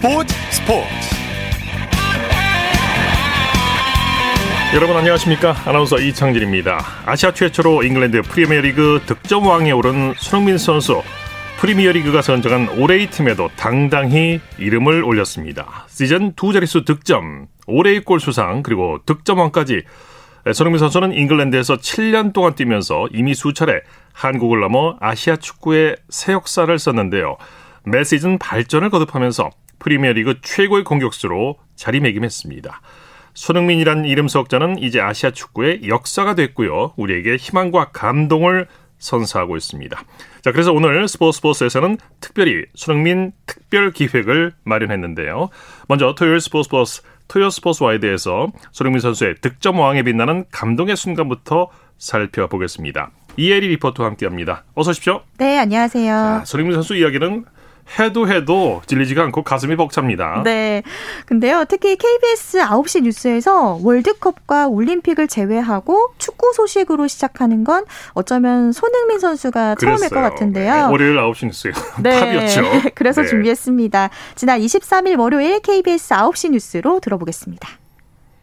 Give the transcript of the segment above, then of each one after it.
스포츠 스포츠. 여러분 안녕하십니까? 아나운서 이창진입니다. 아시아 최초로 잉글랜드 프리미어리그 득점왕에 오른 손흥민 선수. 프리미어리그가 선정한 올해의 팀에도 당당히 이름을 올렸습니다. 시즌 두 자릿수 득점 올해의 골 수상 그리고 득점왕까지. 손흥민 선수는 잉글랜드에서 7년 동안 뛰면서 이미 수차례 한국을 넘어 아시아 축구의 새 역사를 썼는데요. 매 시즌 발전을 거듭하면서 프리미어리그 최고의 공격수로 자리매김했습니다. 손흥민이란 이름 석자는 이제 아시아 축구의 역사가 됐고요. 우리에게 희망과 감동을 선사하고 있습니다. 자, 그래서 오늘 스포츠 스포츠에서는 특별히 손흥민 특별 기획을 마련했는데요. 먼저 토요일 스포츠 스포츠 토요 스포츠 와이드에서 손흥민 선수의 득점 왕에 빛나는 감동의 순간부터 살펴보겠습니다. 이혜리 리포터와 함께합니다. 어서 오십시오. 네, 안녕하세요. 자, 손흥민 선수 이야기는 해도 해도 질리지가 않고 가슴이 벅찹니다. 네. 근데요, 특히 KBS 9시 뉴스에서 월드컵과 올림픽을 제외하고 축구 소식으로 시작하는 건 어쩌면 손흥민 선수가 그랬어요. 처음일 것 같은데요. 네. 월요일 9시 뉴스에 네. 탑이었죠. 그래서 네. 준비했습니다. 지난 23일 월요일 KBS 9시 뉴스로 들어보겠습니다.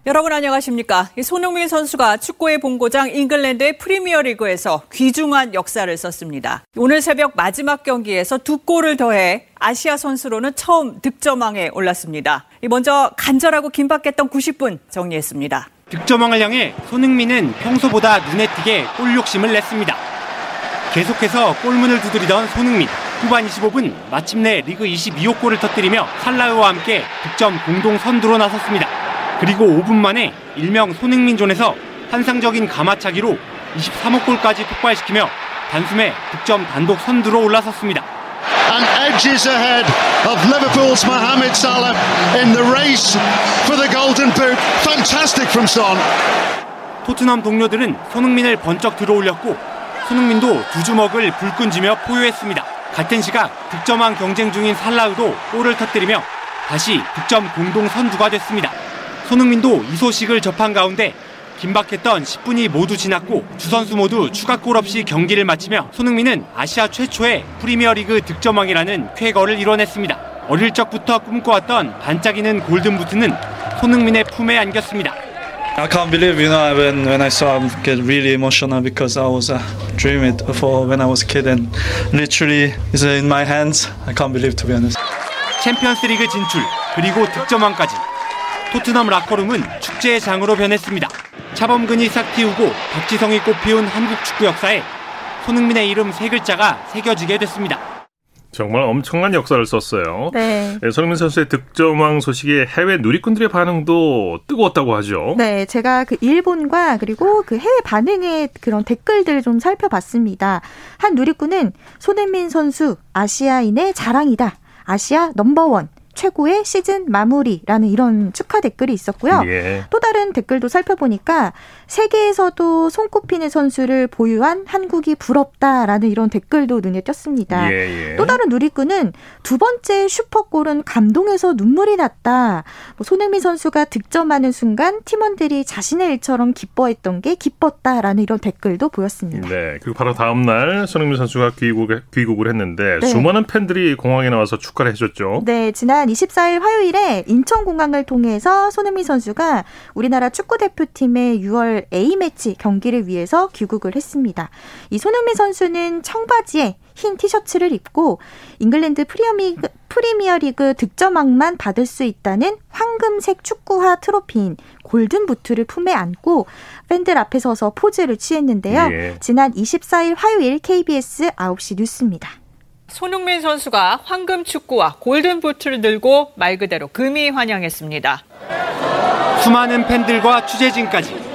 여러분 안녕하십니까. 손흥민 선수가 축구의 본고장 잉글랜드의 프리미어리그에서 귀중한 역사를 썼습니다. 오늘 새벽 마지막 경기에서 두 골을 더해 아시아 선수로는 처음 득점왕에 올랐습니다. 먼저 간절하고 긴박했던 90분 정리했습니다. 득점왕을 향해 손흥민은 평소보다 눈에 띄게 골 욕심을 냈습니다. 계속해서 골문을 두드리던 손흥민. 후반 25분 마침내 리그 22호 골을 터뜨리며 살라흐와 함께 득점 공동 선두로 나섰습니다. 그리고 5분 만에 일명 손흥민존에서 환상적인 가마차기로 23호 골까지 폭발시키며 단숨에 득점 단독 선두로 올라섰습니다. And edges ahead of Liverpool's Mohamed Salah in the race for the golden boot. Fantastic from Son. 토트넘 동료들은 손흥민을 번쩍 들어올렸고 손흥민도 두 주먹을 불끈 쥐며 포효했습니다. 같은 시각 득점왕 경쟁 중인 살라우도 골을 터뜨리며 다시 득점 공동 선두가 됐습니다. 손흥민도 이 소식을 접한 가운데 긴박했던 10분이 모두 지났고 두 선수 모두 추가골 없이 경기를 마치며 손흥민은 아시아 최초의 프리미어리그 득점왕이라는 쾌거를 이뤄냈습니다. 어릴 적부터 꿈꿔왔던 반짝이는 골든부트는 손흥민의 품에 안겼습니다. I can't believe, you know, when when I saw him get really emotional because I was uh, dreaming it for when I was a kid and literally it's in my hands. I can't believe to be honest. 챔피언스리그 진출 그리고 득점왕까지 토트넘 라커룸은 축제의 장으로 변했습니다. 차범근이 싹 틔우고 박지성이 꽃피운 한국 축구 역사에 손흥민의 이름 세 글자가 새겨지게 됐습니다. 정말 엄청난 역사를 썼어요. 네. 네, 손흥민 선수의 득점왕 소식에 해외 누리꾼들의 반응도 뜨거웠다고 하죠. 네, 제가 그 일본과 그리고 그 해외 반응의 그런 댓글들을 좀 살펴봤습니다. 한 누리꾼은 손흥민 선수 아시아인의 자랑이다. 아시아 넘버원. 최고의 시즌 마무리라는 이런 축하 댓글이 있었고요. 예. 또 다른 댓글도 살펴보니까 세계에서도 손꼽히는 선수를 보유한 한국이 부럽다라는 이런 댓글도 눈에 띄었습니다. 예, 예. 또 다른 누리꾼은 두 번째 슈퍼골은 감동해서 눈물이 났다. 뭐 손흥민 선수가 득점하는 순간 팀원들이 자신의 일처럼 기뻐했던 게 기뻤다라는 이런 댓글도 보였습니다. 네, 그리고 바로 다음 날 손흥민 선수가 귀국, 귀국을 했는데 네. 수많은 팬들이 공항에 나와서 축하를 해줬죠. 네, 지난 지난 24일 화요일에 인천공항을 통해서 손흥민 선수가 우리나라 축구 대표팀의 6월 A매치 경기를 위해서 귀국을 했습니다. 이 손흥민 선수는 청바지에 흰 티셔츠를 입고 잉글랜드 프리미어리그, 프리미어리그 득점왕만 받을 수 있다는 황금색 축구화 트로피인 골든 부트를 품에 안고 팬들 앞에 서서 포즈를 취했는데요. 예. 지난 24일 화요일 KBS 9시 뉴스입니다. 손흥민 선수가 황금 축구와 골든 부트를 들고 말 그대로 금이 환영했습니다. 수많은 팬들과 취재진까지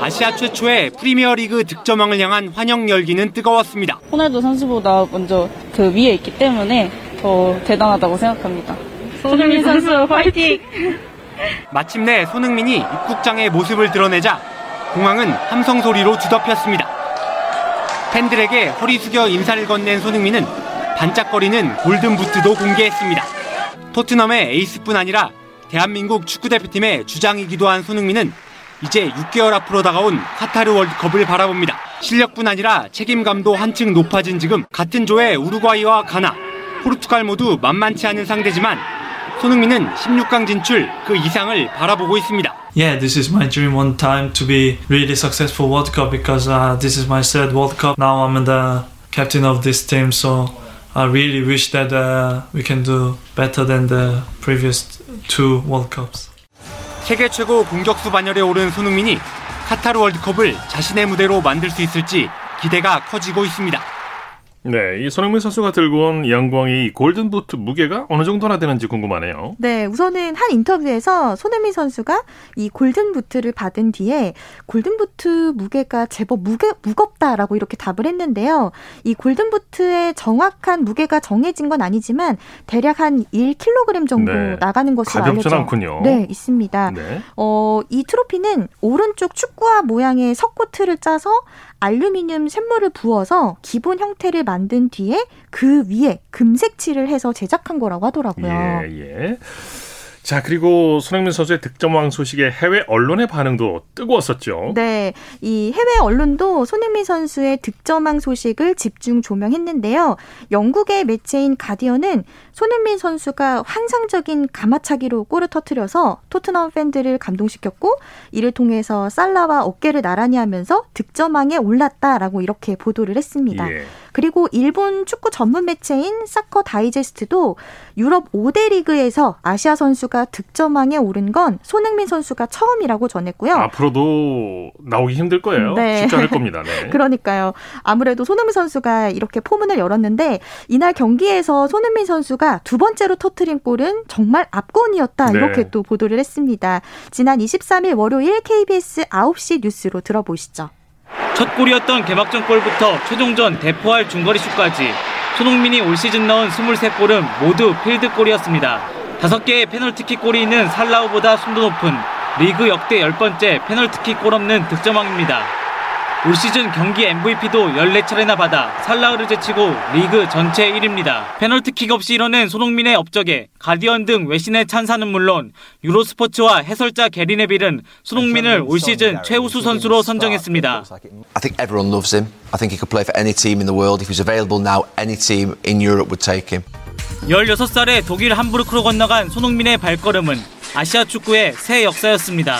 아시아 최초의 프리미어리그 득점왕을 향한 환영 열기는 뜨거웠습니다. 호날두 선수보다 먼저 그 위에 있기 때문에 더 대단하다고 생각합니다. 손흥민 선수 화이팅! 마침내 손흥민이 입국장의 모습을 드러내자 공항은 함성 소리로 뒤덮였습니다. 팬들에게 허리 숙여 인사를 건넨 손흥민은 반짝거리는 골든부트도 공개했습니다. 토트넘의 에이스뿐 아니라 대한민국 축구대표팀의 주장이기도 한 손흥민은 이제 6개월 앞으로 다가온 카타르 월드컵을 바라봅니다. 실력뿐 아니라 책임감도 한층 높아진 지금 같은 조의 우루과이와 가나, 포르투갈 모두 만만치 않은 상대지만 손흥민은 16강 진출 그 이상을 바라보고 있습니다. Yeah, this is my dream one time to be really successful World Cup because uh, this is my third World Cup. Now I'm the captain of this team, so I really wish that uh, we can do better than the previous two World Cups. 세계 최고 공격수 반열에 오른 손흥민이 카타르 월드컵을 자신의 무대로 만들 수 있을지 기대가 커지고 있습니다. 네, 이 손흥민 선수가 들고 온 영광이 골든부트 무게가 어느 정도나 되는지 궁금하네요. 네, 우선은 한 인터뷰에서 손흥민 선수가 이 골든부트를 받은 뒤에 골든부트 무게가 제법 무게, 무겁다라고 이렇게 답을 했는데요. 이 골든부트의 정확한 무게가 정해진 건 아니지만 대략 한 1kg 정도 네, 나가는 것으로 가볍진 알려져 않군요. 네, 있습니다. 네. 어, 이 트로피는 오른쪽 축구화 모양의 석고틀을 짜서 알루미늄 샘물을 부어서 기본 형태를 만든 뒤에 그 위에 금색칠을 해서 제작한 거라고 하더라고요. 예, 예. 자, 그리고 손흥민 선수의 득점왕 소식에 해외 언론의 반응도 뜨거웠었죠. 네, 이 해외 언론도 손흥민 선수의 득점왕 소식을 집중 조명했는데요. 영국의 매체인 가디언은 손흥민 선수가 환상적인 가마차기로 골을 터뜨려서 토트넘 팬들을 감동시켰고 이를 통해서 살라와 어깨를 나란히 하면서 득점왕에 올랐다라고 이렇게 보도를 했습니다. 예. 그리고 일본 축구 전문 매체인 사커 다이제스트도 유럽 5대 리그에서 아시아 선수가 득점왕에 오른 건 손흥민 선수가 처음이라고 전했고요. 앞으로도 나오기 힘들 거예요. 네. 쉽지 않을 겁니다. 네. 그러니까요. 아무래도 손흥민 선수가 이렇게 포문을 열었는데 이날 경기에서 손흥민 선수가 두 번째로 터트린 골은 정말 압권이었다. 네. 이렇게 또 보도를 했습니다. 지난 23일 월요일 KBS 9시 뉴스로 들어보시죠. 첫 골이었던 개막전 골부터 최종전 대포알 중거리 슛까지 손흥민이 올 시즌 넣은 23골은 모두 필드골이었습니다. 5개의 페널티킥 골이 있는 살라흐보다 순도 높은 리그 역대 10번째 페널티킥 골 없는 득점왕입니다. 올 시즌 경기 MVP도 14차례나 받아 살라흐를 제치고 리그 전체 1위입니다. 페널티킥 없이 이뤄낸 손흥민의 업적에 가디언 등 외신의 찬사는 물론 유로스포츠와 해설자 게리 네 빌은 손흥민을 올 시즌 최우수 선수로 선정했습니다. I think everyone loves him. I think he could play for any team in the world. If he's available now, any team in Europe would take him. 16살에 독일 함부르크로 건너간 손흥민의 발걸음은 아시아 축구의 새 역사였습니다.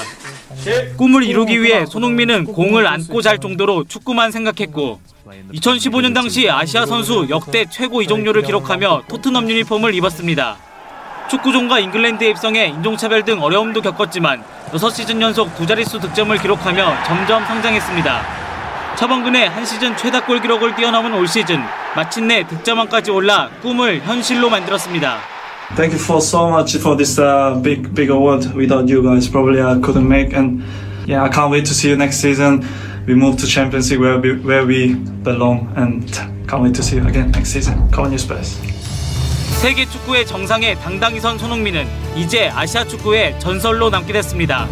꿈을 이루기 위해 손흥민은 공을 안고 잘 정도로 축구만 생각했고 2015년 당시 아시아 선수 역대 최고 이적료를 기록하며 토트넘 유니폼을 입었습니다. 축구종과 잉글랜드의 입성에 인종차별 등 어려움도 겪었지만 6시즌 연속 두 자릿수 득점을 기록하며 점점 성장했습니다. 차범근의 한 시즌 최다 골 기록을 뛰어넘은 올 시즌 마침내 득점왕까지 올라 꿈을 현실로 만들었습니다. Thank you for so much for this uh, big, big award. Without you guys, probably I couldn't make. And yeah, I can't wait to see you next season. We move to Champions League where we, where we belong, and can't wait to see you again next season. Come on, you Spurs. 세계 축구의 정상에 당당히 선 손흥민은 이제 아시아 축구의 전설로 남게 됐습니다.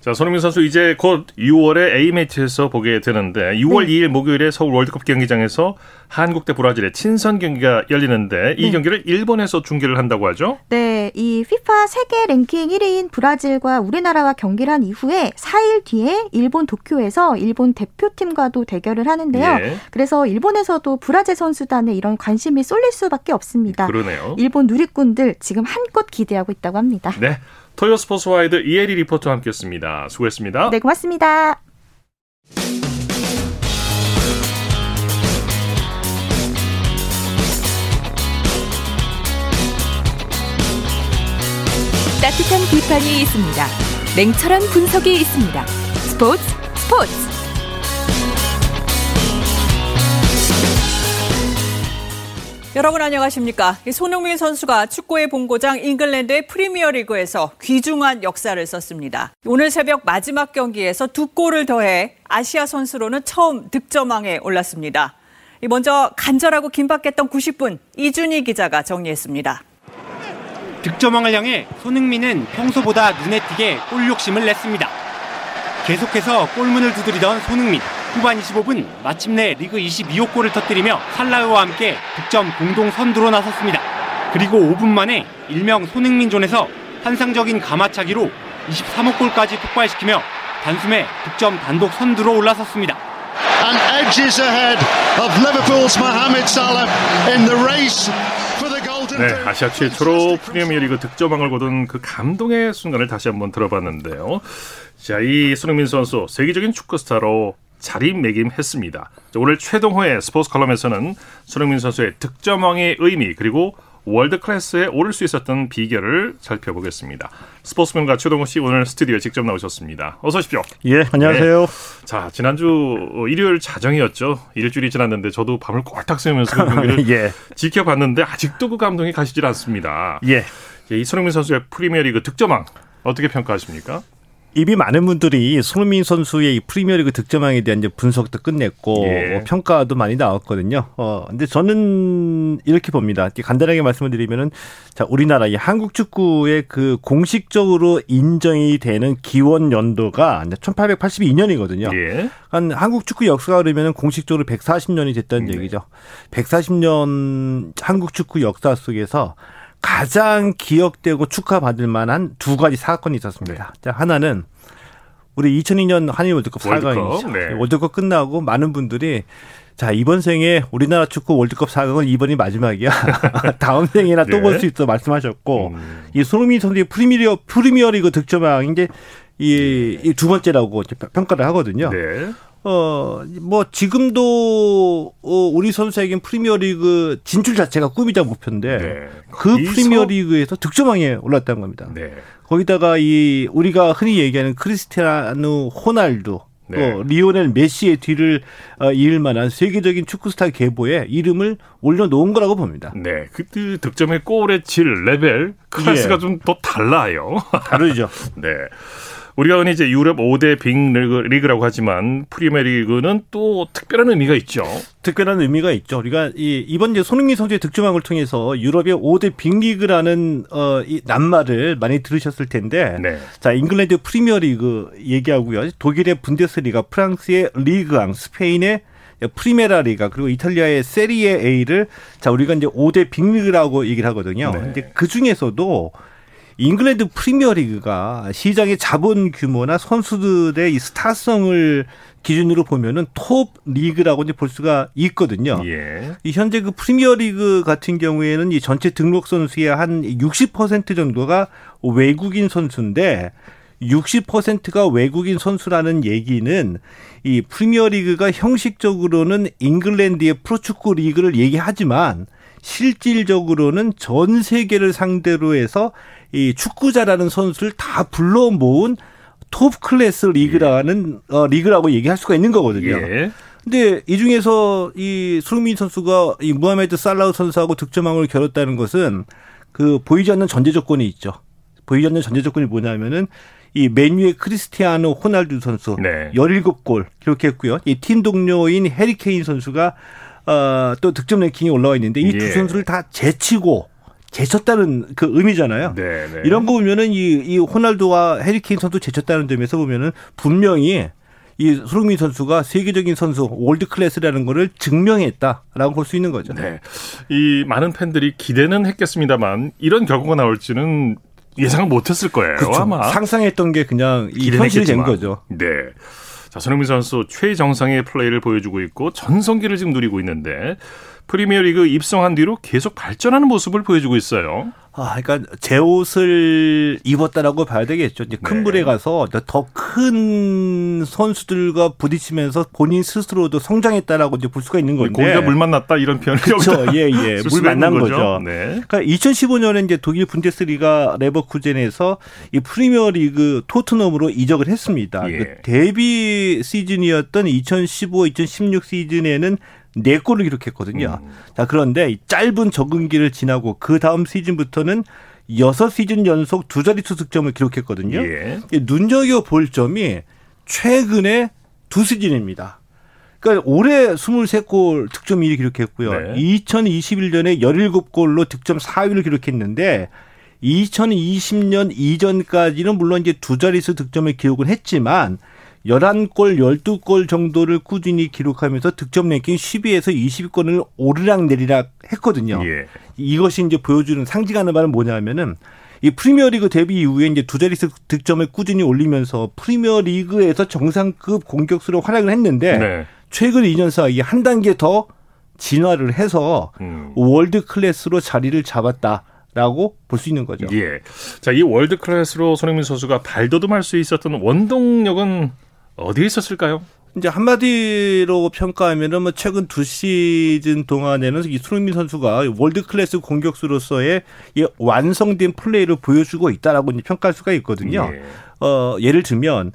자, 손흥민 선수 이제 곧 6월에 A매치에서 보게 되는데 6월 2일 목요일에 서울 월드컵 경기장에서 한국 대 브라질의 친선 경기가 열리는데 이 경기를 일본에서 중계를 한다고 하죠. 네, 이 FIFA 세계 랭킹 1위인 브라질과 우리나라와 경기를 한 이후에 4일 뒤에 일본 도쿄에서 일본 대표팀과도 대결을 하는데요. 예. 그래서 일본에서도 브라질 선수단에 이런 관심이 쏠릴 수밖에 없습니다. 그러네요. 일본 누리꾼들 지금 한껏 기대하고 있다고 합니다. 네. 토요 스포츠와이드 이혜리 리포터와 함께했습니다. 수고했습니다. 네, 고맙습니다. 따뜻한 비판이 있습니다. 냉철한 분석이 있습니다. 스포츠 스포츠. 여러분 안녕하십니까? 이 손흥민 선수가 축구의 본고장 잉글랜드의 프리미어리그에서 귀중한 역사를 썼습니다. 오늘 새벽 마지막 경기에서 두 골을 더해 아시아 선수로는 처음 득점왕에 올랐습니다. 이 먼저 간절하고 긴박했던 90분 이준희 기자가 정리했습니다. 득점왕을 향해 손흥민은 평소보다 눈에 띄게 골 욕심을 냈습니다. 계속해서 골문을 두드리던 손흥민. 후반 25분 마침내 리그 22호 골을 터뜨리며 살라흐와 함께 득점 공동 선두로 나섰습니다. 그리고 5분 만에 일명 손흥민존에서 환상적인 가마차기로 23호 골까지 폭발시키며 단숨에 득점 단독 선두로 올라섰습니다. and edges ahead of Liverpool's Mohamed Salah in the race for the golden 네, 아시아 최초로 프리미어리그 득점왕을 거둔 그 감동의 순간을 다시 한번 들어봤는데요. 자, 이 손흥민 선수 세계적인 축구 스타로 자리매김했습니다. 오늘 최동호의 스포츠 컬럼에서는 손흥민 선수의 득점왕의 의미 그리고 월드 클래스에 오를 수 있었던 비결을 살펴보겠습니다. 스포츠맨과 최동호 씨 오늘 스튜디오에 직접 나오셨습니다. 어서 오십시오. 예, 안녕하세요. 네. 자, 지난주 일요일 자정이었죠. 일주일이 지났는데 저도 밤을 꼴딱 새우면서 그 경기를 예. 지켜봤는데 아직도 그 감동이 가시질 않습니다. 예. 이 손흥민 선수의 프리미어리그 득점왕 어떻게 평가하십니까? 이미 많은 분들이 손흥민 선수의 이 프리미어리그 득점왕에 대한 이제 분석도 끝냈고 예. 어, 평가도 많이 나왔거든요. 어 근데 저는 이렇게 봅니다. 간단하게 말씀을 드리면은 자 우리나라 이 한국 축구의 그 공식적으로 인정이 되는 기원 연도가 1882년이거든요. 예. 한 한국 축구 역사가 그러면은 공식적으로 140년이 됐다는 네. 얘기죠. 140년 한국 축구 역사 속에서 가장 기억되고 축하받을 만한 두 가지 사건이 있었습니다. 자, 하나는 우리 2002년 한일 월드컵 월드컵, 4강이죠. 네. 월드컵 끝나고 많은 분들이 자, 이번 생에 우리나라 축구 월드컵 4강은 이번이 마지막이야. 다음 생에나 또 네. 볼수 있어 말씀하셨고 음. 이 손흥민 선수의 프리미어 프리미어리그 득점왕 이제 이두 번째라고 평가를 하거든요. 네. 어, 뭐, 지금도, 어, 우리 선수에겐 프리미어 리그 진출 자체가 꿈이자 목표인데, 네. 그 거기서- 프리미어 리그에서 득점왕에 올랐다는 겁니다. 네. 거기다가 이, 우리가 흔히 얘기하는 크리스티아누 호날두, 네. 또 리오넬 메시의 뒤를 어, 이을 만한 세계적인 축구스타 계보에 이름을 올려놓은 거라고 봅니다. 네. 그 득점의 골의 질, 레벨, 클래스가 예. 좀더 달라요. 다르죠. 네. 우리가 흔히 이제 유럽 5대 빅리그 라고 하지만 프리미어 리그는 또 특별한 의미가 있죠. 특별한 의미가 있죠. 우리가 이 이번 이제 손흥민 선수의 득점왕을 통해서 유럽의 5대 빅리그라는 어, 이 낱말을 많이 들으셨을 텐데 네. 자, 잉글랜드 프리미어 리그 얘기하고요. 독일의 분데스리가, 프랑스의 리그앙, 스페인의 프리메라 리가 그리고 이탈리아의 세리에 A를 자, 우리가 이제 5대 빅리그라고 얘기를 하거든요. 네. 근데 그 중에서도 잉글랜드 프리미어리그가 시장의 자본 규모나 선수들의 이 스타성을 기준으로 보면은 톱 리그라고 이제 볼 수가 있거든요. 예. 이 현재 그 프리미어 리그 같은 경우에는 이 전체 등록 선수의 한 60% 정도가 외국인 선수인데 60%가 외국인 선수라는 얘기는 이 프리미어 리그가 형식적으로는 잉글랜드의 프로축구 리그를 얘기하지만 실질적으로는 전 세계를 상대로 해서 이 축구 잘하는 선수를 다 불러 모은 톱 클래스 리그라는 어, 리그라고 얘기할 수가 있는 거거든요. 예. 근데 이 중에서 이 손흥민 선수가 이 무하메드 살라 선수하고 득점왕을 겨뤘다는 것은 그 보이지 않는 전제 조건이 있죠. 보이지 않는 전제 조건이 뭐냐면은 이 맨유의 크리스티아노 호날두 선수 네. 17골 기록했고요. 이 팀 동료인 해리 케인 선수가 어, 또 득점 랭킹이 올라와 있는데 이두 예. 선수를 다 제치고 제쳤다는 그 의미잖아요. 네, 네. 이런 거 보면은 이, 이 호날두와 해리케인 선수 제쳤다는 점에서 보면은 분명히 이 손흥민 선수가 세계적인 선수 월드 클래스라는 거를 증명했다라고 볼 수 있는 거죠. 네. 이 많은 팬들이 기대는 했겠습니다만 이런 결과가 나올지는 예상을 못했을 거예요. 그렇죠. 아마 상상했던 게 그냥 이 현실이 된 했겠지만. 거죠. 네. 자, 손흥민 선수 최정상의 플레이를 보여주고 있고 전성기를 지금 누리고 있는데 프리미어리그 입성한 뒤로 계속 발전하는 모습을 보여주고 있어요. 아, 그러니까 제 옷을 입었다라고 봐야 되겠죠. 이제 큰 네. 물에 가서 더 큰 선수들과 부딪히면서 본인 스스로도 성장했다라고 이제 볼 수가 있는 건데. 고기가 물 만났다 이런 표현을 그렇죠. 예, 예. 쓸물 만난 거죠. 네. 그러니까 2015년에 이제 독일 분데스리가 레버쿠젠에서 이 프리미어리그 토트넘으로 이적을 했습니다. 예. 그 데뷔 시즌이었던 2015-2016 시즌에는 네 골을 기록했거든요. 음. 자, 그런데 이 짧은 적응기를 지나고 그 다음 시즌부터는 여섯 시즌 연속 두 자릿수 득점을 기록했거든요. 예. 이 눈여겨 볼 점이 최근에 두 시즌입니다. 그러니까 올해 23골 득점 1위 기록했고요. 네. 2021년에 17골로 득점 4위를 기록했는데 2020년 이전까지는 물론 이제 두 자릿수 득점을 기록을 했지만 11골, 12골 정도를 꾸준히 기록하면서 득점 랭킹 10위에서 20위권을 오르락 내리락 했거든요. 예. 이것이 이제 보여주는 상징하는 바는 뭐냐면은 이 프리미어리그 데뷔 이후에 이제 두 자릿수 득점을 꾸준히 올리면서 프리미어리그에서 정상급 공격수로 활약을 했는데 네. 최근 2년 사이에 한 단계 더 진화를 해서 음. 월드 클래스로 자리를 잡았다 라고 볼 수 있는 거죠. 예. 자, 이 월드 클래스로 손흥민 선수가 발돋움할 수 있었던 원동력은 어디에 있었을까요? 이제 한마디로 평가하면은 뭐 최근 두 시즌 동안에는 이 손흥민 선수가 월드 클래스 공격수로서의 이 완성된 플레이를 보여주고 있다라고 이제 평가할 수가 있거든요. 예. 어, 예를 들면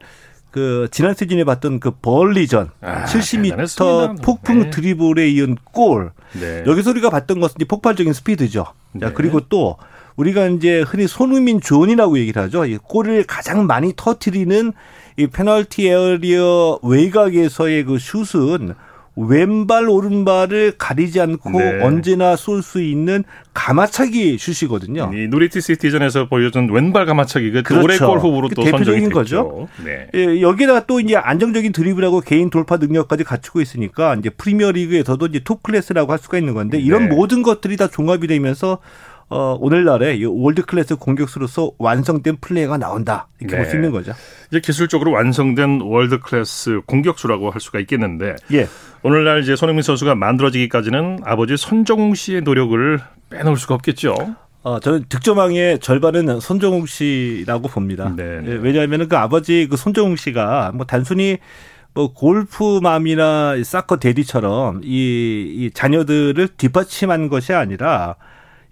그 지난 시즌에 봤던 그 번리전 아, 70m 대단했습니다. 폭풍 네. 드리블에 이은 골. 네. 여기서 우리가 봤던 것은 이제 폭발적인 스피드죠. 자, 네. 그리고 또 우리가 이제 흔히 손흥민 존이라고 얘기를 하죠. 이 골을 가장 많이 터트리는 이 페널티 에어리어 외곽에서의 그 슛은 왼발 오른발을 가리지 않고 네. 언제나 쏠 수 있는 감아차기 슛이거든요. 이 노리치 시티전에서 보여준 왼발 감아차기 그 그렇죠. 올해 골 후보로 그또 대표적인. 거죠. 네. 예, 여기다가 또 이제 안정적인 드리블하고 개인 돌파 능력까지 갖추고 있으니까 이제 프리미어 리그에서도 이제 톱 클래스라고 할 수가 있는 건데 이런 네. 모든 것들이 다 종합이 되면서 어, 오늘날의 이 월드 클래스 공격수로서 완성된 플레이가 나온다. 이렇게 네. 볼수 있는 거죠. 이제 기술적으로 완성된 월드 클래스 공격수라고 할 수가 있겠는데 예. 오늘날 이제 손흥민 선수가 만들어지기까지는 아버지 손정웅 씨의 노력을 빼놓을 수가 없겠죠. 어, 저는 득점왕의 절반은 손정웅 씨라고 봅니다. 네, 네. 예, 왜냐하면 그 아버지 그 손정웅 씨가 뭐 단순히 뭐 골프맘이나 사커 대디처럼 이, 이 자녀들을 뒷받침한 것이 아니라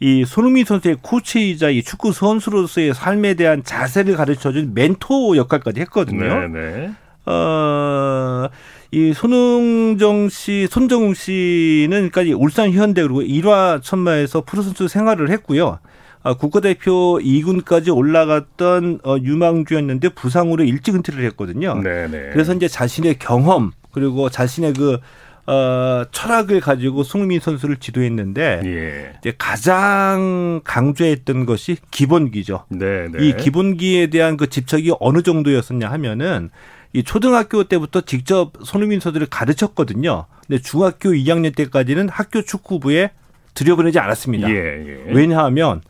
이 손흥민 선수의 코치이자 이 축구 선수로서의 삶에 대한 자세를 가르쳐준 멘토 역할까지 했거든요. 네, 네. 어, 이 손흥정 씨, 손정웅 씨는 그러니까 이 울산 현대 그리고 일화 천마에서 프로선수 생활을 했고요. 아, 국가대표 2군까지 올라갔던 어, 유망주였는데 부상으로 일찍 은퇴를 했거든요. 네, 네. 그래서 이제 자신의 경험 그리고 자신의 그 어, 철학을 가지고 손흥민 선수를 지도했는데 예. 이제 가장 강조했던 것이 기본기죠. 네, 네. 이 기본기에 대한 그 집착이 어느 정도였었냐 하면은 이 초등학교 때부터 직접 손흥민 선수를 가르쳤거든요. 근데 중학교 2학년 때까지는 학교 축구부에 들여보내지 않았습니다. 예, 예. 왜냐하면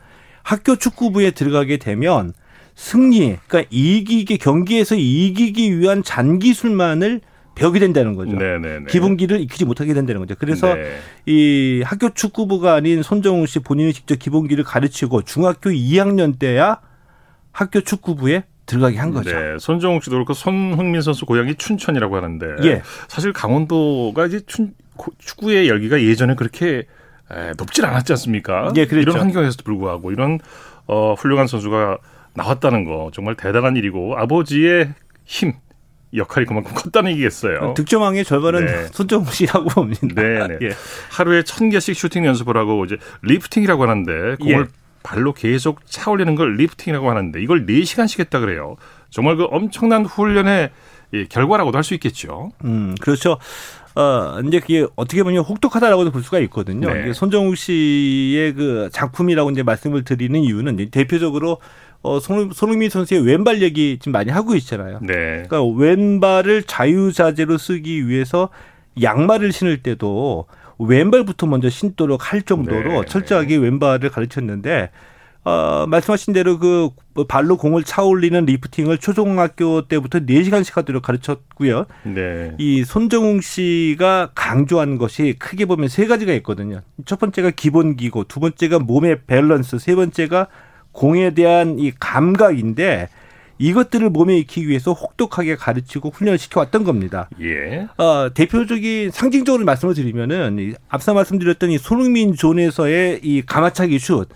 학교 축구부에 들어가게 되면 승리, 그러니까 이기기 경기에서 이기기 위한 잔기술만을 배우게 된다는 거죠. 네, 네, 네. 기본기를 익히지 못하게 된다는 거죠. 그래서 네. 이 학교 축구부가 아닌 손정웅 씨 본인이 직접 기본기를 가르치고 중학교 2학년 때야 학교 축구부에 들어가게 한 거죠. 네, 손정욱 씨도 그렇고 손흥민 선수 고향이 춘천이라고 하는데 예. 사실 강원도가 이제 춘, 고- 축구의 열기가 예전에 그렇게 에, 높질 않았지 않습니까? 예, 그랬죠. 이런 환경에서도 불구하고 이런 어, 훌륭한 선수가 나왔다는 거 정말 대단한 일이고 아버지의 힘 역할이 그만큼 컸다는 얘기겠어요. 득점왕의 절반은 네. 손정웅 씨라고 봅니다. 네, 네. 예. 하루에 천 개씩 슈팅 연습을 하고 이제 리프팅이라고 하는데 공을 예. 발로 계속 차 올리는 걸 리프팅이라고 하는데 이걸 4시간씩 했다 그래요. 정말 그 엄청난 훈련의 이 결과라고도 할 수 있겠죠. 음, 그렇죠. 어, 이제 그게 어떻게 보면 혹독하다라고도 볼 수가 있거든요. 네. 손정웅 씨의 그 작품이라고 이제 말씀을 드리는 이유는 대표적으로 어, 손, 손흥민 선수의 왼발 얘기 지금 많이 하고 있잖아요. 네. 그러니까 왼발을 자유자재로 쓰기 위해서 양말을 신을 때도 왼발부터 먼저 신도록 할 정도로 네. 철저하게 왼발을 가르쳤는데 어, 말씀하신 대로 그 발로 공을 차 올리는 리프팅을 초등학교 때부터 4시간씩 하도록 가르쳤고요. 네. 이 손정웅 씨가 강조한 것이 크게 보면 세 가지가 있거든요. 첫 번째가 기본기고 두 번째가 몸의 밸런스, 세 번째가 공에 대한 이 감각인데 이것들을 몸에 익히기 위해서 혹독하게 가르치고 훈련을 시켜왔던 겁니다. 예. 어, 대표적인 상징적으로 말씀을 드리면은 이 앞서 말씀드렸던 이 손흥민 존에서의 이 가마차기 슛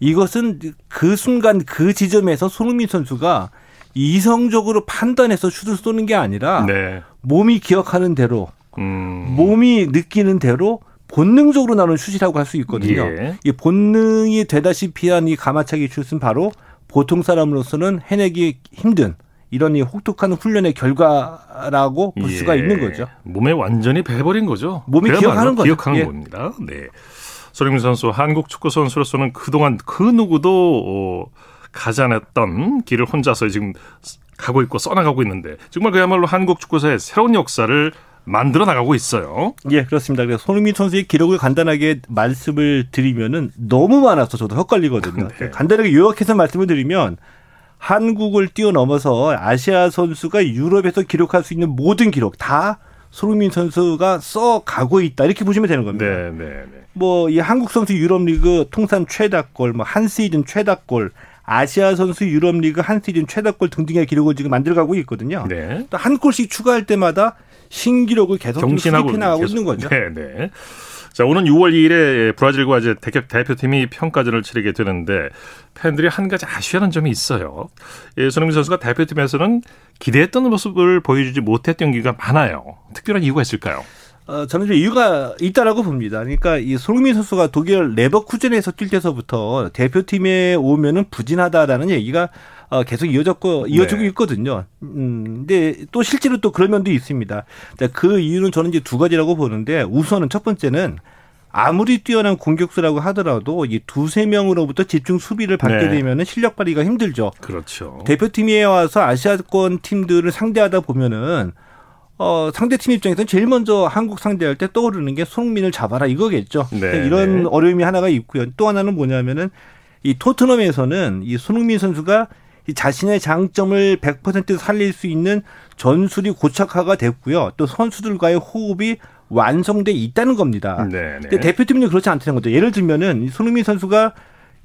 이것은 그 순간 그 지점에서 손흥민 선수가 이성적으로 판단해서 슛을 쏘는 게 아니라 네. 몸이 기억하는 대로 음. 몸이 느끼는 대로 본능적으로 나오는 슛이라고 할 수 있거든요. 예. 이 본능이 되다시피 한 이 가마차기 슛은 바로 보통 사람으로서는 해내기 힘든 이런 이 혹독한 훈련의 결과라고 볼 수가 예. 있는 거죠. 몸에 완전히 배버린 거죠. 몸이 기억하는 거죠. 기억하는 예. 겁니다. 네. 손흥민 선수 한국 축구 선수로서는 그동안 그 누구도 어, 가지 않았던 길을 혼자서 지금 가고 있고 써나가고 있는데 정말 그야말로 한국 축구사의 새로운 역사를 만들어 나가고 있어요. 예, 그렇습니다. 그래서 손흥민 선수의 기록을 간단하게 말씀을 드리면은 너무 많아서 저도 헷갈리거든요. 네. 간단하게 요약해서 말씀을 드리면 한국을 뛰어넘어서 아시아 선수가 유럽에서 기록할 수 있는 모든 기록 다 손흥민 선수가 써 가고 있다 이렇게 보시면 되는 겁니다. 네, 네, 네. 뭐이 한국 선수 유럽 리그 통산 최다골, 뭐 한 시즌 최다골, 아시아 선수 유럽 리그 한 시즌 최다골 등등의 기록을 지금 만들어가고 있거든요. 네. 또 한 골씩 추가할 때마다 신기록을 계속 경신하고 나가고. 있는 거죠. 네, 네. 자, 오는 6월 2일에 브라질과 이제 대표, 대표 팀이 평가전을 치르게 되는데 팬들이 한 가지 아쉬워하는 점이 있어요. 예, 손흥민 선수가 대표팀에서는 기대했던 모습을 보여주지 못했던 경기가 많아요. 특별한 이유가 있을까요? 어, 저는 좀 이유가 있다라고 봅니다. 그러니까 이 손흥민 선수가 독일 레버쿠젠에서 뛸 때서부터 대표팀에 오면은 부진하다라는 얘기가 어, 계속 이어졌고 이어지고 네. 있거든요. 음, 근데 또 실제로 또 그런 면도 있습니다. 자, 그 이유는 저는 이제 두 가지라고 보는데 우선은 첫 번째는 아무리 뛰어난 공격수라고 하더라도 이 두세 명으로부터 집중 수비를 받게 네. 되면은 실력 발휘가 힘들죠. 그렇죠. 대표팀에 와서 아시아권 팀들을 상대하다 보면은 어, 상대팀 입장에서는 제일 먼저 한국 상대할 때 떠오르는 게 손흥민을 잡아라 이거겠죠. 네, 이런 네. 어려움이 하나가 있고요. 또 하나는 뭐냐면은 이 토트넘에서는 이 손흥민 선수가 이 자신의 장점을 100% 살릴 수 있는 전술이 고착화가 됐고요. 또 선수들과의 호흡이 완성돼 있다는 겁니다. 네, 네. 근데 대표팀은 그렇지 않다는 거죠. 예를 들면은 이 손흥민 선수가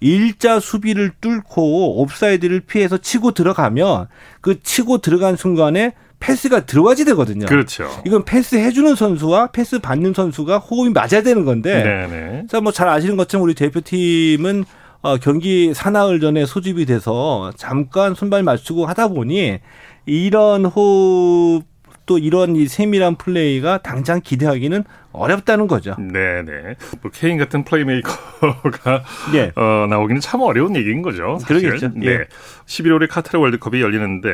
일자 수비를 뚫고 옵사이드를 피해서 치고 들어가면 그 치고 들어간 순간에 패스가 들어가줘야 되거든요. 그렇죠. 이건 패스 해주는 선수와 패스 받는 선수가 호흡이 맞아야 되는 건데. 네, 네. 자, 뭐 잘 아시는 것처럼 우리 대표팀은 어, 경기 사나흘 전에 소집이 돼서 잠깐 손발 맞추고 하다 보니 이런 호흡 또 이런 이 세밀한 플레이가 당장 기대하기는 어렵다는 거죠. 네, 네. 뭐 케인 같은 플레이메이커가 예. 어, 나오기는 참 어려운 얘기인 거죠. 사실. 그러겠죠. 네. 예. 11월에 카타르 월드컵이 열리는데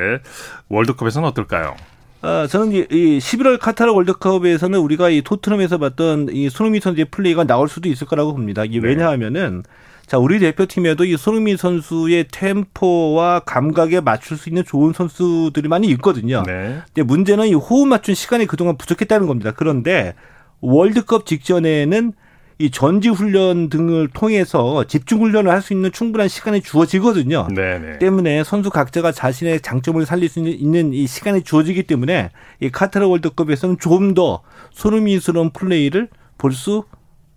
월드컵에서는 어떨까요? 아, 저는 이, 이 11월 카타르 월드컵에서는 우리가 이 토트넘에서 봤던 이 손흥민 선수의 플레이가 나올 수도 있을 거라고 봅니다. 이게 네. 왜냐하면은 자, 우리 대표팀에도 이 손흥민 선수의 템포와 감각에 맞출 수 있는 좋은 선수들이 많이 있거든요. 네. 근데 문제는 이 호흡 맞춘 시간이 그동안 부족했다는 겁니다. 그런데 월드컵 직전에는 이 전지 훈련 등을 통해서 집중 훈련을 할 수 있는 충분한 시간이 주어지거든요. 네, 네. 때문에 선수 각자가 자신의 장점을 살릴 수 있는 이 시간이 주어지기 때문에 이 카타르 월드컵에서는 좀더 손흥민스러운 플레이를 볼 수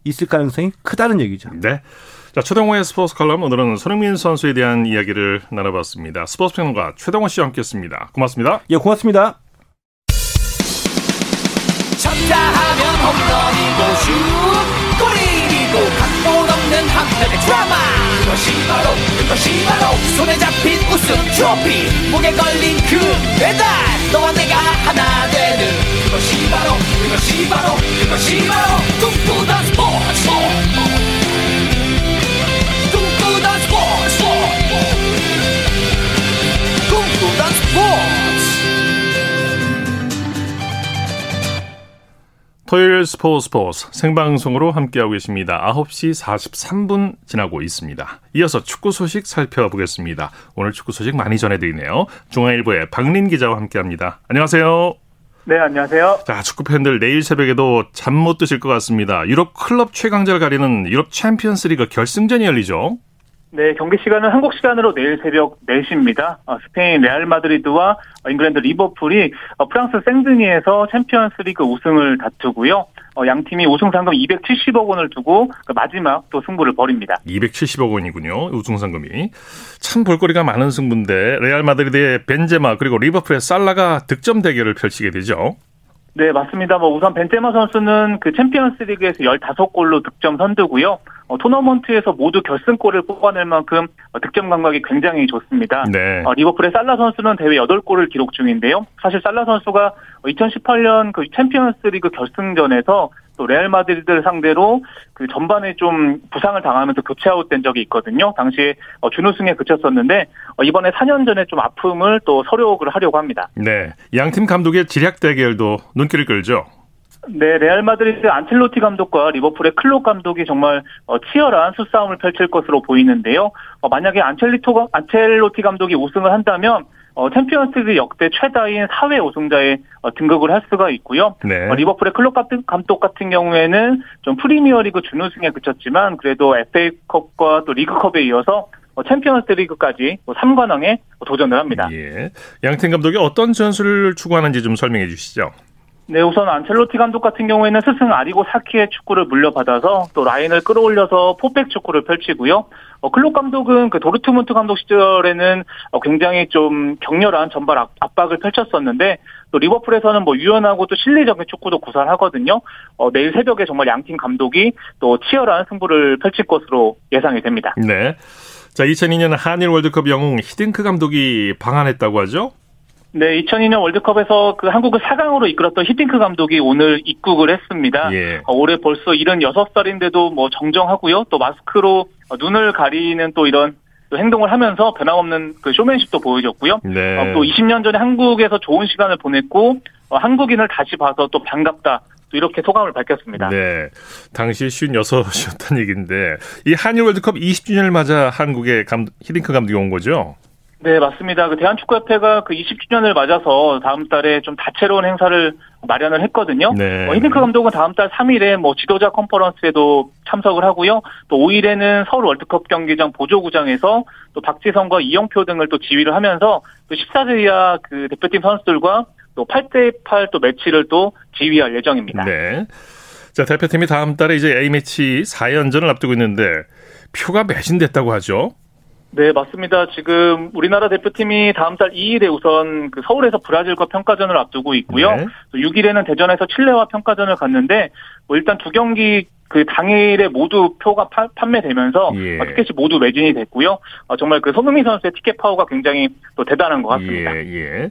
있을 가능성이 크다는 얘기죠. 네. 자, 최동호의 스포츠 칼럼 오늘은 손흥민 선수에 대한 이야기를 나눠봤습니다. 스포츠 평론가 최동호 씨와 함께했습니다. 고맙습니다. 예, 고맙습니다. 쳤다 하면 홈런이고 슛 골이고 각본 없는 한편의 드라마 그것이 바로 그것이 바로 손에 잡힌 우승 트로피 목에 걸린 그 배달 너와 내가 하나 되는 그것이 바로 그것이 바로 그것이 바로 꿈꾸던 스포츠 토요일 스포츠 스포츠 생방송으로 함께하고 계십니다. 9시 43분 지나고 있습니다. 이어서 축구 소식 살펴보겠습니다. 오늘 축구 소식 많이 전해드리네요. 중앙일보의 박린 기자와 함께합니다. 안녕하세요. 네, 안녕하세요. 자, 축구 팬들 내일 새벽에도 잠 못 드실 것 같습니다. 유럽 클럽 최강자를 가리는 유럽 챔피언스 리그 결승전이 열리죠. 네, 경기 시간은 한국 시간으로 내일 새벽 4시입니다. 어, 스페인 레알 마드리드와 잉글랜드 리버풀이 어, 프랑스 생드니에서 챔피언스 리그 우승을 다투고요. 어, 양 팀이 우승 상금 270억 원을 두고 그 마지막 또 승부를 벌입니다. 270억 원이군요. 우승 상금이. 참 볼거리가 많은 승부인데 레알 마드리드의 벤제마 그리고 리버풀의 살라가 득점 대결을 펼치게 되죠. 네, 맞습니다. 뭐 우선 벤제마 선수는 그 챔피언스 리그에서 15골로 득점 선두고요. 어, 토너먼트에서 모두 결승골을 뽑아낼 만큼 어, 득점 감각이 굉장히 좋습니다. 네. 어, 리버풀의 살라 선수는 대회 8골을 기록 중인데요. 사실 살라 선수가 2018년 그 챔피언스 리그 결승전에서 또 레알 마드리드를 상대로 그 전반에 좀 부상을 당하면서 교체 아웃된 적이 있거든요. 당시에 어, 준우승에 그쳤었는데 어, 이번에 4년 전에 좀 아픔을 또 설욕을 하려고 합니다. 네. 양팀 감독의 지략 대결도 눈길을 끌죠. 네, 레알 마드리드 안첼로티 감독과 리버풀의 클롭 감독이 정말 어, 치열한 수싸움을 펼칠 것으로 보이는데요. 어, 만약에 안첼리토가 안첼로티 감독이 우승을 한다면 어, 챔피언스리그 역대 최다인 4회 우승자에 어, 등극을 할 수가 있고요. 네. 어, 리버풀의 같은- 감독 같은 경우에는 좀 프리미어리그 준우승에 그쳤지만 그래도 FA컵과 또 리그컵에 이어서 어, 챔피언스리그까지 3관왕에 도전을 합니다. 예. 양팀 감독이 어떤 전술을 추구하는지 좀 설명해 주시죠. 네, 우선 안첼로티 감독 같은 경우에는 스승 아리고 사키의 축구를 물려받아서 또 라인을 끌어올려서 포백 축구를 펼치고요. 어, 클록 감독은 그 도르트문트 감독 시절에는 어, 굉장히 좀 격렬한 전발 압- 압박을 펼쳤었는데 또 리버풀에서는 뭐 유연하고 또 실리적인 축구도 구사하거든요. 어, 내일 새벽에 정말 양팀 감독이 또 치열한 승부를 펼칠 것으로 예상이 됩니다. 네. 자, 2002년 한일 월드컵 영웅 히딩크 감독이 방한했다고 하죠? 네, 2002년 월드컵에서 그 한국을 4강으로 이끌었던 히딩크 감독이 오늘 입국을 했습니다. 예. 어, 올해 벌써 76살인데도 뭐 정정하고요. 또 마스크로 어, 눈을 가리는 또 이런 또 행동을 하면서 변함없는 그 쇼맨십도 보여줬고요. 네. 어, 또 20년 전에 한국에서 좋은 시간을 보냈고 어, 한국인을 다시 봐서 또 반갑다. 또 이렇게 소감을 밝혔습니다. 네. 당시 56이었던 얘기인데 이 한일 월드컵 20주년을 맞아 한국에 감, 히딩크 감독이 온 거죠? 네, 맞습니다. 그 대한축구협회가 그 20주년을 맞아서 다음 달에 좀 다채로운 행사를 마련을 했거든요. 네. 어, 히딩크 감독은 다음 달 3일에 뭐 지도자 컨퍼런스에도 참석을 하고요. 또 5일에는 서울 월드컵 경기장 보조구장에서 또 박지성과 이영표 등을 또 지휘를 하면서 또 14세 이하 그 대표팀 선수들과 또 8대8 또 매치를 또 지휘할 예정입니다. 네. 자, 대표팀이 다음 달에 이제 A매치 4연전을 앞두고 있는데 표가 매진됐다고 하죠? 네, 맞습니다. 지금 우리나라 대표팀이 다음 달 2일에 우선 그 서울에서 브라질과 평가전을 앞두고 있고요. 네. 또 6일에는 대전에서 칠레와 평가전을 갔는데 뭐 일단 두 경기 그 당일에 모두 표가 파- 판매되면서 예. 어, 티켓이 모두 매진이 됐고요. 어, 정말 그 손흥민 선수의 티켓 파워가 굉장히 또 대단한 것 같습니다. 예, 예.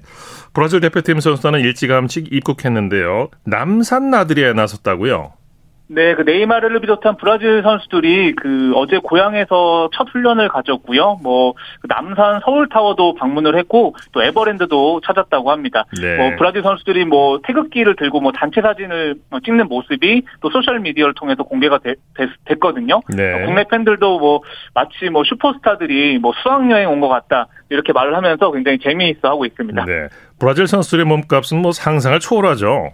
브라질 대표팀 선수단은 일찌감치 입국했는데요. 남산 나들이에 나섰다고요? 네, 그 네이마르를 비롯한 브라질 선수들이 그 어제 고향에서 첫 훈련을 가졌고요. 뭐그 남산 서울타워도 방문을 했고 또 에버랜드도 찾았다고 합니다. 네. 뭐 브라질 선수들이 뭐 태극기를 들고 뭐 단체 사진을 찍는 모습이 또 소셜 미디어를 통해서 공개가 되- 됐, 거든요 네. 국내 팬들도 뭐 마치 뭐 슈퍼스타들이 뭐 수학 여행 온 것 같다 이렇게 말을 하면서 굉장히 재미있어 하고 있습니다. 네. 브라질 선수들의 몸값은 뭐 상상을 초월하죠.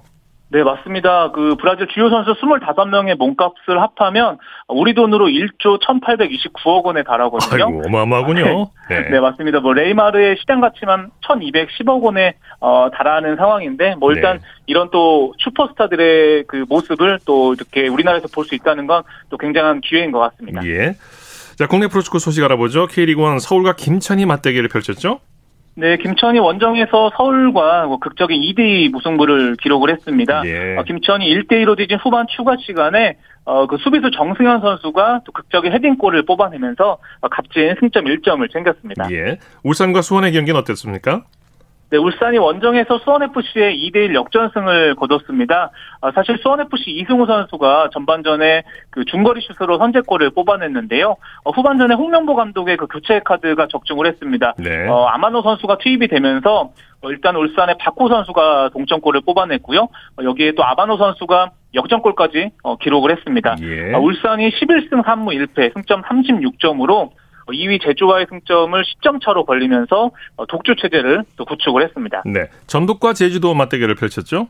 네, 맞습니다. 그 브라질 주요 선수 25명의 몸값을 합하면 우리 돈으로 1조 1,829억 원에 달하거든요. 아이고, 어마어마하군요. 네. 네, 맞습니다. 뭐 네이마르의 시장 가치만 1,210억 원에 어, 달하는 상황인데 뭐 일단 네. 이런 또 슈퍼스타들의 그 모습을 또 이렇게 우리나라에서 볼 수 있다는 건 또 굉장한 기회인 것 같습니다. 예. 자, 국내 프로축구 소식 알아보죠. K리그1 서울과 김천이 맞대결을 펼쳤죠? 네, 김천이 원정에서 서울과 뭐 극적인 2대2 무승부를 기록을 했습니다. 예. 어, 김천이 1대2로 뒤진 후반 추가 시간에 어, 그 수비수 정승현 선수가 또 극적인 헤딩골을 뽑아내면서 어, 값진 승점 1점을 챙겼습니다. 예. 울산과 수원의 경기는 어땠습니까? 네, 울산이 원정에서 수원FC의 2대1 역전승을 거뒀습니다. 아, 사실 수원FC 이승우 선수가 전반전에 그 중거리 슛으로 선제골을 뽑아냈는데요. 어, 후반전에 홍명보 감독의 그 교체 카드가 적중을 했습니다. 네. 어, 아마노 선수가 투입이 되면서 어, 일단 울산의 박호 선수가 동점골을 뽑아냈고요. 어, 여기에 또 아마노 선수가 역전골까지 어, 기록을 했습니다. 예. 아, 울산이 11승 3무 1패 승점 36점으로 2위 제주와의 승점을 10점 차로 벌리면서 어, 독주 체제를 또 구축을 했습니다. 네. 전북과 제주도 맞대결을 펼쳤죠?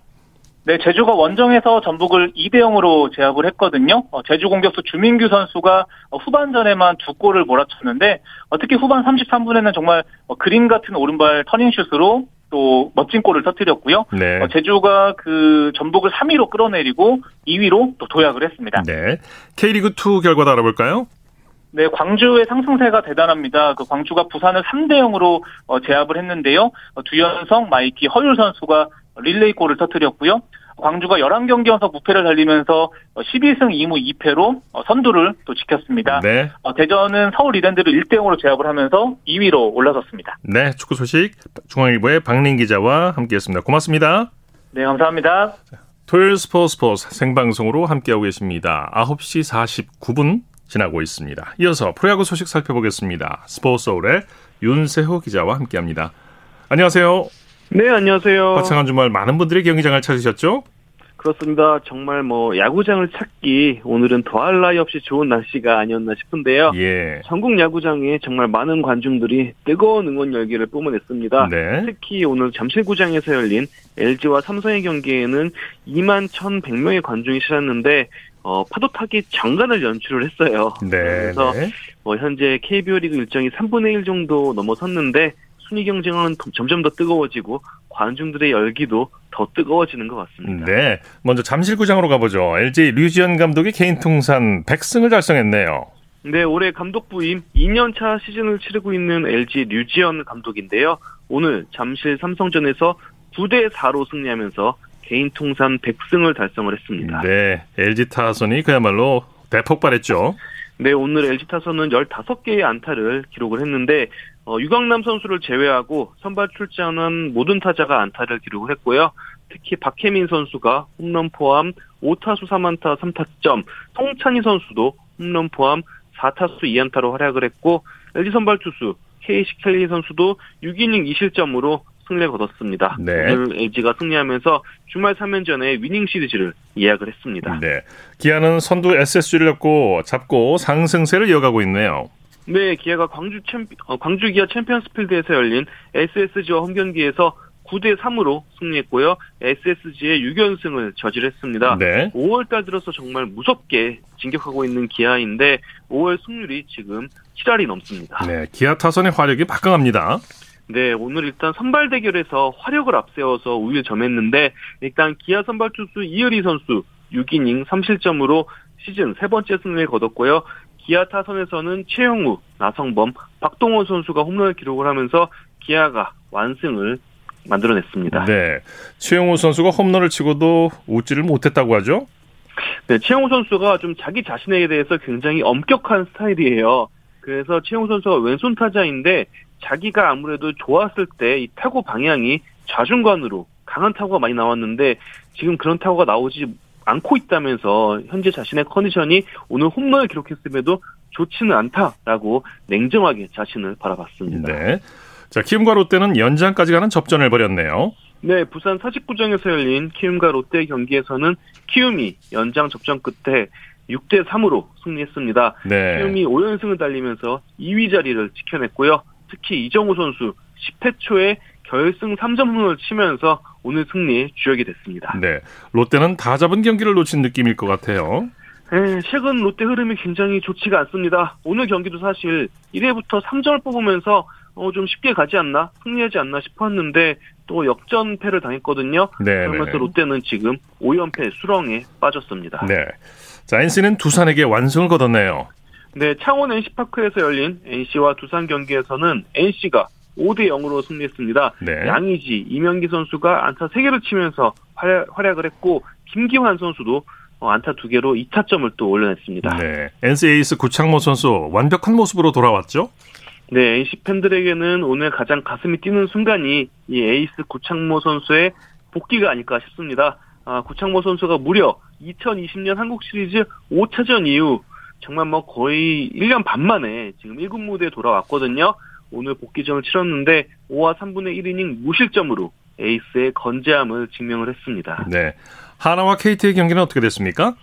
네, 제주가 원정에서 전북을 2대 0으로 제압을 했거든요. 어, 제주 공격수 주민규 선수가 어, 후반전에만 두 골을 몰아쳤는데 어, 특히 후반 33분에는 정말 어, 그림 같은 오른발 터닝슛으로 또 멋진 골을 터뜨렸고요. 네. 어, 제주가 그 전북을 3위로 끌어내리고 2위로 또 도약을 했습니다. 네. K리그 2 결과도 알아볼까요? 네, 광주의 상승세가 대단합니다. 그 광주가 부산을 3대 0으로 어, 제압을 했는데요. 어, 두현석, 마이키, 허율 선수가 릴레이 골을 터뜨렸고요. 광주가 11경기 연속 무패를 달리면서 어, 12승 2무 2패로 어, 선두를 또 지켰습니다. 네. 어, 대전은 서울 이랜드를 1대 0으로 제압을 하면서 2위로 올라섰습니다. 네. 축구 소식 중앙일보의 박린 기자와 함께했습니다. 고맙습니다. 네, 감사합니다. 토요일 스포츠 스포츠 생방송으로 함께하고 계십니다. 9시 49분 지나고 있습니다. 이어서 프로야구 소식 살펴보겠습니다. 스포츠 서울의 윤세호 기자와 함께합니다. 안녕하세요. 네, 안녕하세요. 화창한 주말 많은 분들이 경기장을 찾으셨죠? 그렇습니다. 정말 뭐 야구장을 찾기 오늘은 더할 나위 없이 좋은 날씨가 아니었나 싶은데요. 예. 전국 야구장에 정말 많은 관중들이 뜨거운 응원 열기를 뿜어냈습니다. 네. 특히 오늘 잠실구장에서 열린 LG와 삼성의 경기에는 2만 1,100명의 관중이 실었는데 어, 파도 타기 장관을 연출을 했어요. 네. 그래서 네. 뭐 현재 KBO 리그 일정이 3분의 1 정도 넘어섰는데 순위 경쟁은 점점 더 뜨거워지고 관중들의 열기도 더 뜨거워지는 것 같습니다. 네. 먼저 잠실구장으로 가보죠. LG 류지연 감독이 개인 통산 100승을 달성했네요. 네, 올해 감독 부임 2년차 시즌을 치르고 있는 LG 류지연 감독인데요. 오늘 잠실 삼성전에서 9대 4로 승리하면서 개인 통산 100승을 달성을 했습니다. 네. LG 타선이 그야말로 대폭발했죠. 네, 오늘 LG 타선은 15개의 안타를 기록을 했는데 어, 유강남 선수를 제외하고 선발 출장한 모든 타자가 안타를 기록을 했고요. 특히 박혜민 선수가 홈런 포함 5타수 3안타 3타점, 송찬희 선수도 홈런 포함 4타수 2안타로 활약을 했고 LG 선발 투수 케이시 켈리 선수도 6이닝 2실점으로 승리를 거뒀습니다. 네. 오늘 LG가 승리하면서 주말 3연전에 위닝 시리즈를 예약을 했습니다. 네. 기아는 선두 SSG를 잡고 잡고 상승세를 이어가고 있네요. 네, 기아가 광주 챔피, 어, 광주 기아 챔피언스필드에서 열린 SSG와 홈 경기에서 9대 3으로 승리했고요. SSG의 6연승을 저질했습니다. 네. 5월 달 들어서 정말 무섭게 진격하고 있는 기아인데 5월 승률이 지금 7할이 넘습니다. 네. 기아 타선의 화력이 막강합니다. 네, 오늘 일단 선발 대결에서 화력을 앞세워서 우위를 점했는데 일단 기아 선발 투수 이효리 선수 6이닝 3실점으로 시즌 세 번째 승리를 거뒀고요. 기아 타선에서는 최영우, 나성범, 박동원 선수가 홈런을 기록을 하면서 기아가 완승을 만들어냈습니다. 네. 최용우 선수가 홈런을 치고도 웃지를 못했다고 하죠? 네, 최영우 선수가 좀 자기 자신에 대해서 굉장히 엄격한 스타일이에요. 그래서 최영우 선수가 왼손 타자인데 자기가 아무래도 좋았을 때 이 타구 방향이 좌중간으로 강한 타구가 많이 나왔는데 지금 그런 타구가 나오지 않고 있다면서 현재 자신의 컨디션이 오늘 홈런을 기록했음에도 좋지는 않다라고 냉정하게 자신을 바라봤습니다. 네. 자, 키움과 롯데는 연장까지 가는 접전을 벌였네요. 네, 부산 사직구장에서 열린 키움과 롯데 경기에서는 키움이 연장 접전 끝에 6대 3으로 승리했습니다. 네. 키움이 5연승을 달리면서 2위 자리를 지켜냈고요. 특히 이정우 선수 10회 초에 결승 3점 홈런을 치면서 오늘 승리의 주역이 됐습니다. 네. 롯데는 다 잡은 경기를 놓친 느낌일 것 같아요. 네, 최근 롯데 흐름이 굉장히 좋지가 않습니다. 오늘 경기도 사실 1회부터 3점을 뽑으면서 어, 좀 쉽게 가지 않나, 승리하지 않나 싶었는데 또 역전패를 당했거든요. 네, 그러면서 네. 롯데는 지금 5연패 수렁에 빠졌습니다. 네. 자, NC는 두산에게 완승을 거뒀네요. 네, 창원 NC파크에서 열린 NC와 두산 경기에서는 NC가 5대 0으로 승리했습니다. 네. 양의지, 이명기 선수가 안타 3개를 치면서 활약, 활약을 했고 김기환 선수도 어, 안타 2개로 2타점을 또 올려냈습니다. 네. NC 에이스 구창모 선수 완벽한 모습으로 돌아왔죠? 네, NC 팬들에게는 오늘 가장 가슴이 뛰는 순간이 이 에이스 구창모 선수의 복귀가 아닐까 싶습니다. 아, 구창모 선수가 무려 2020년 한국 시리즈 5차전 이후 정말 뭐 거의 1년 반 만에 지금 1군 무대에 돌아왔거든요. 오늘 복귀전을 치렀는데 5와 3분의 1이닝 무실점으로 에이스의 건재함을 증명을 했습니다. 네. 하나와 KT의 경기는 어떻게 됐습니까?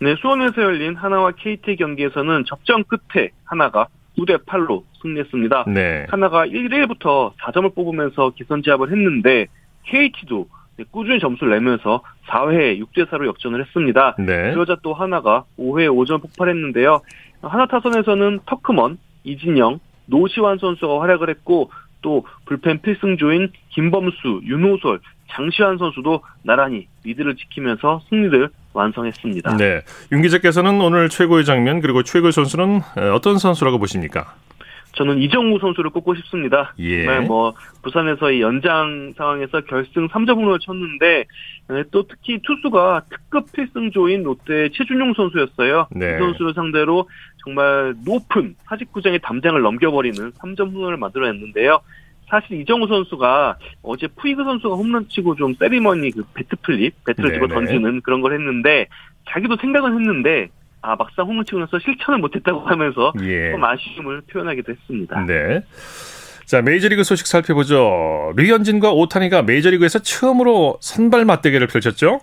네, 수원에서 열린 하나와 KT 경기에서는 접전 끝에 하나가 9대 8로 승리했습니다. 네. 하나가 1회부터 4점을 뽑으면서 기선제압을 했는데 KT도 꾸준히 점수를 내면서 4회에 6대 4로 역전을 했습니다. 네. 그러자 또 하나가 5회에 5점 폭발했는데요. 하나 타선에서는 터크먼, 이진영, 노시환 선수가 활약을 했고 또 불펜 필승조인 김범수, 윤호솔, 장시환 선수도 나란히 리드를 지키면서 승리를 완성했습니다. 네. 윤 기자께서는 오늘 최고의 장면 그리고 최고의 선수는 어떤 선수라고 보십니까? 저는 이정우 선수를 꼽고 싶습니다. 예. 정말 뭐 부산에서 이 연장 상황에서 결승 3점 홈런을 쳤는데 네, 또 특히 투수가 특급 필승조인 롯데 최준용 선수였어요. 네. 이 선수를 상대로 정말 높은 사직구장의 담장을 넘겨버리는 3점 홈런을 만들어냈는데요. 사실 이정후 선수가 어제 푸이그 선수가 홈런 치고 좀 세리머니 그 배트 플립, 배트를. 집어 던지는 그런 걸 했는데 자기도 생각은 했는데 아 막상 홈런 치고 나서 실천을 못했다고 하면서 예. 좀 아쉬움을 표현하기도 했습니다. 네. 자, 메이저리그 소식 살펴보죠. 류현진과 오타니가 메이저리그에서 처음으로 선발 맞대결을 펼쳤죠?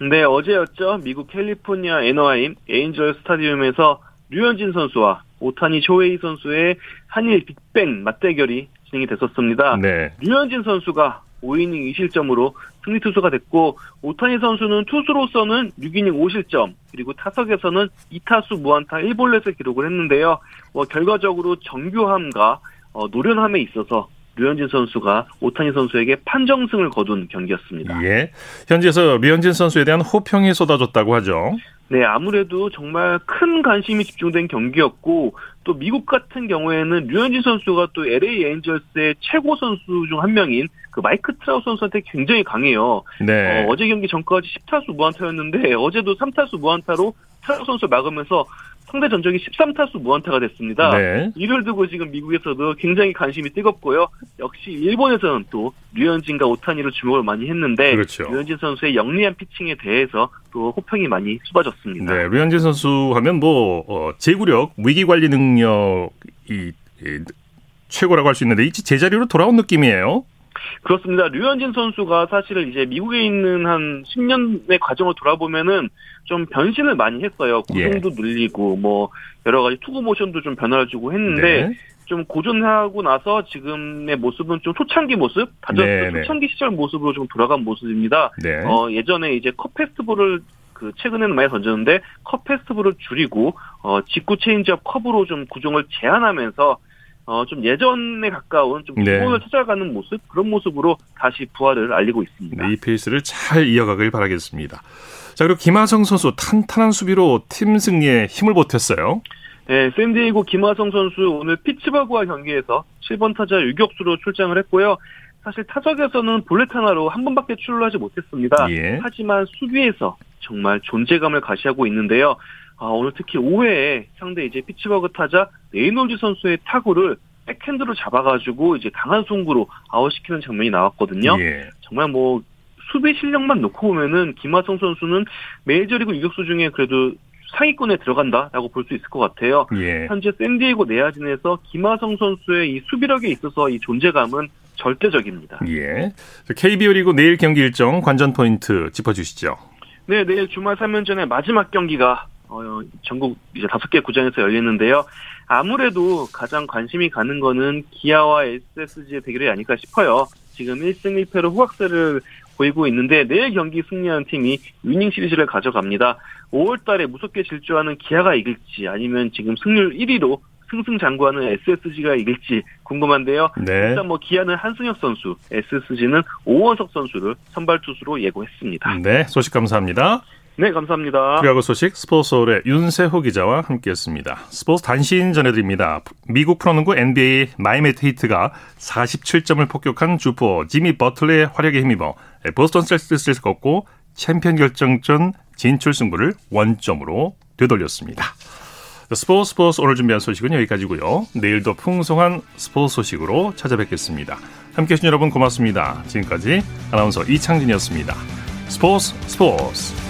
네, 어제였죠. 미국 캘리포니아 애너하임 에인절 스타디움에서 류현진 선수와 오타니 쇼헤이 선수의 한일 빅뱅 맞대결이 진행이 됐었습니다. 네. 류현진 선수가 5이닝 2실점으로 승리 투수가 됐고 오타니 선수는 투수로서는 6이닝 5실점 그리고 타석에서는 2타수 무안타 1볼넷을 기록을 했는데요. 뭐 결과적으로 정교함과 어, 노련함에 있어서 류현진 선수가 오타니 선수에게 판정승을 거둔 경기였습니다. 예. 현지에서 류현진 선수에 대한 호평이 쏟아졌다고 하죠. 네, 아무래도 정말 큰 관심이 집중된 경기였고 또 미국 같은 경우에는 류현진 선수가 또 LA 에인절스의 최고 선수 중 한 명인 그 마이크 트라우 선수한테 굉장히 강해요. 네. 어, 제 경기 전까지 10타수 무안타였는데 어제도 3타수 무안타로 트라우 선수 막으면서 상대 전적이 13타수 무안타가 됐습니다. 네. 이를 두고 지금 미국에서도 굉장히 관심이 뜨겁고요. 역시 일본에서는 또 류현진과 오타니를 주목을 많이 했는데 그렇죠. 류현진 선수의 영리한 피칭에 대해서 또 호평이 많이 쏟아졌습니다. 네, 류현진 선수 하면 뭐 어, 제구력, 위기 관리 능력이 이, 최고라고 할 수 있는데 이 제자리로 돌아온 느낌이에요. 그렇습니다. 류현진 선수가 사실은 이제 미국에 있는 한 10년의 과정을 돌아보면은 좀 변신을 많이 했어요. 예. 구종도 늘리고 뭐 여러 가지 투구 모션도 좀 변화를 주고 했는데 네. 좀 고전하고 나서 지금의 모습은 좀 초창기 모습, 다저스 네, 네. 초창기 시절 모습으로 좀 돌아간 모습입니다. 네. 어, 예전에 이제 컷 패스트볼을 그 최근에는 많이 던졌는데 컷 패스트볼을 줄이고 어, 직구 체인지업 커브로 좀 구종을 제한하면서 어, 좀 예전에 가까운 좀 네. 기본을 찾아가는 모습 그런 모습으로 다시 부활을 알리고 있습니다. 네, 이 페이스를 잘 이어가길 바라겠습니다. 자, 그리고 김하성 선수 탄탄한 수비로 팀 승리에 힘을 보탰어요. 네, 샌디에이고 김하성 선수 오늘 피츠버그와 경기에서 7번 타자 유격수로 출장을 했고요. 사실 타석에서는 볼넷 하나로 한 번밖에 출루하지 못했습니다. 예. 하지만 수비에서 정말 존재감을 과시하고 있는데요. 아, 오늘 특히 5회에 상대 이제 피츠버그 타자 레이놀즈 선수의 타구를 백핸드로 잡아가지고 이제 강한 송구로 아웃시키는 장면이 나왔거든요. 예. 정말 뭐 수비 실력만 놓고 보면은 김하성 선수는 메이저리그 유격수 중에 그래도 상위권에 들어간다라고 볼 수 있을 것 같아요. 예. 현재 샌디에고 내야진에서 김하성 선수의 이 수비력에 있어서 이 존재감은 절대적입니다. 예. 자, KBO 리그 내일 경기 일정 관전 포인트 짚어주시죠. 네, 내일 주말 3연전의 마지막 경기가 어, 전국 이제 다섯 개 구장에서 열리는데요. 아무래도 가장 관심이 가는 거는 기아와 SSG의 대결이 아닐까 싶어요. 지금 1승 1패로 후각세를 보이고 있는데 내일 경기 승리한 팀이 위닝 시리즈를 가져갑니다. 5월 달에 무섭게 질주하는 기아가 이길지 아니면 지금 승률 1위로 승승장구하는 SSG가 이길지 궁금한데요. 네. 일단 뭐 기아는 한승혁 선수, SSG는 오원석 선수를 선발 투수로 예고했습니다. 네, 소식 감사합니다. 네, 감사합니다. 프리야구 소식 스포츠홀의 윤세호 기자와 함께했습니다. 스포츠 단신 전해드립니다. 미국 프로농구 NBA 마이애미 히트가 47점을 폭격한 주포 지미 버틀러의 활약에 힘입어 보스턴 셀틱스를 꺾고 챔피언 결정전 진출 승부를 원점으로 되돌렸습니다. 스포츠 스포츠 오늘 준비한 소식은 여기까지고요. 내일도 풍성한 스포츠 소식으로 찾아뵙겠습니다. 함께해 주신 여러분 고맙습니다. 지금까지 아나운서 이창진이었습니다. 스포츠 스포츠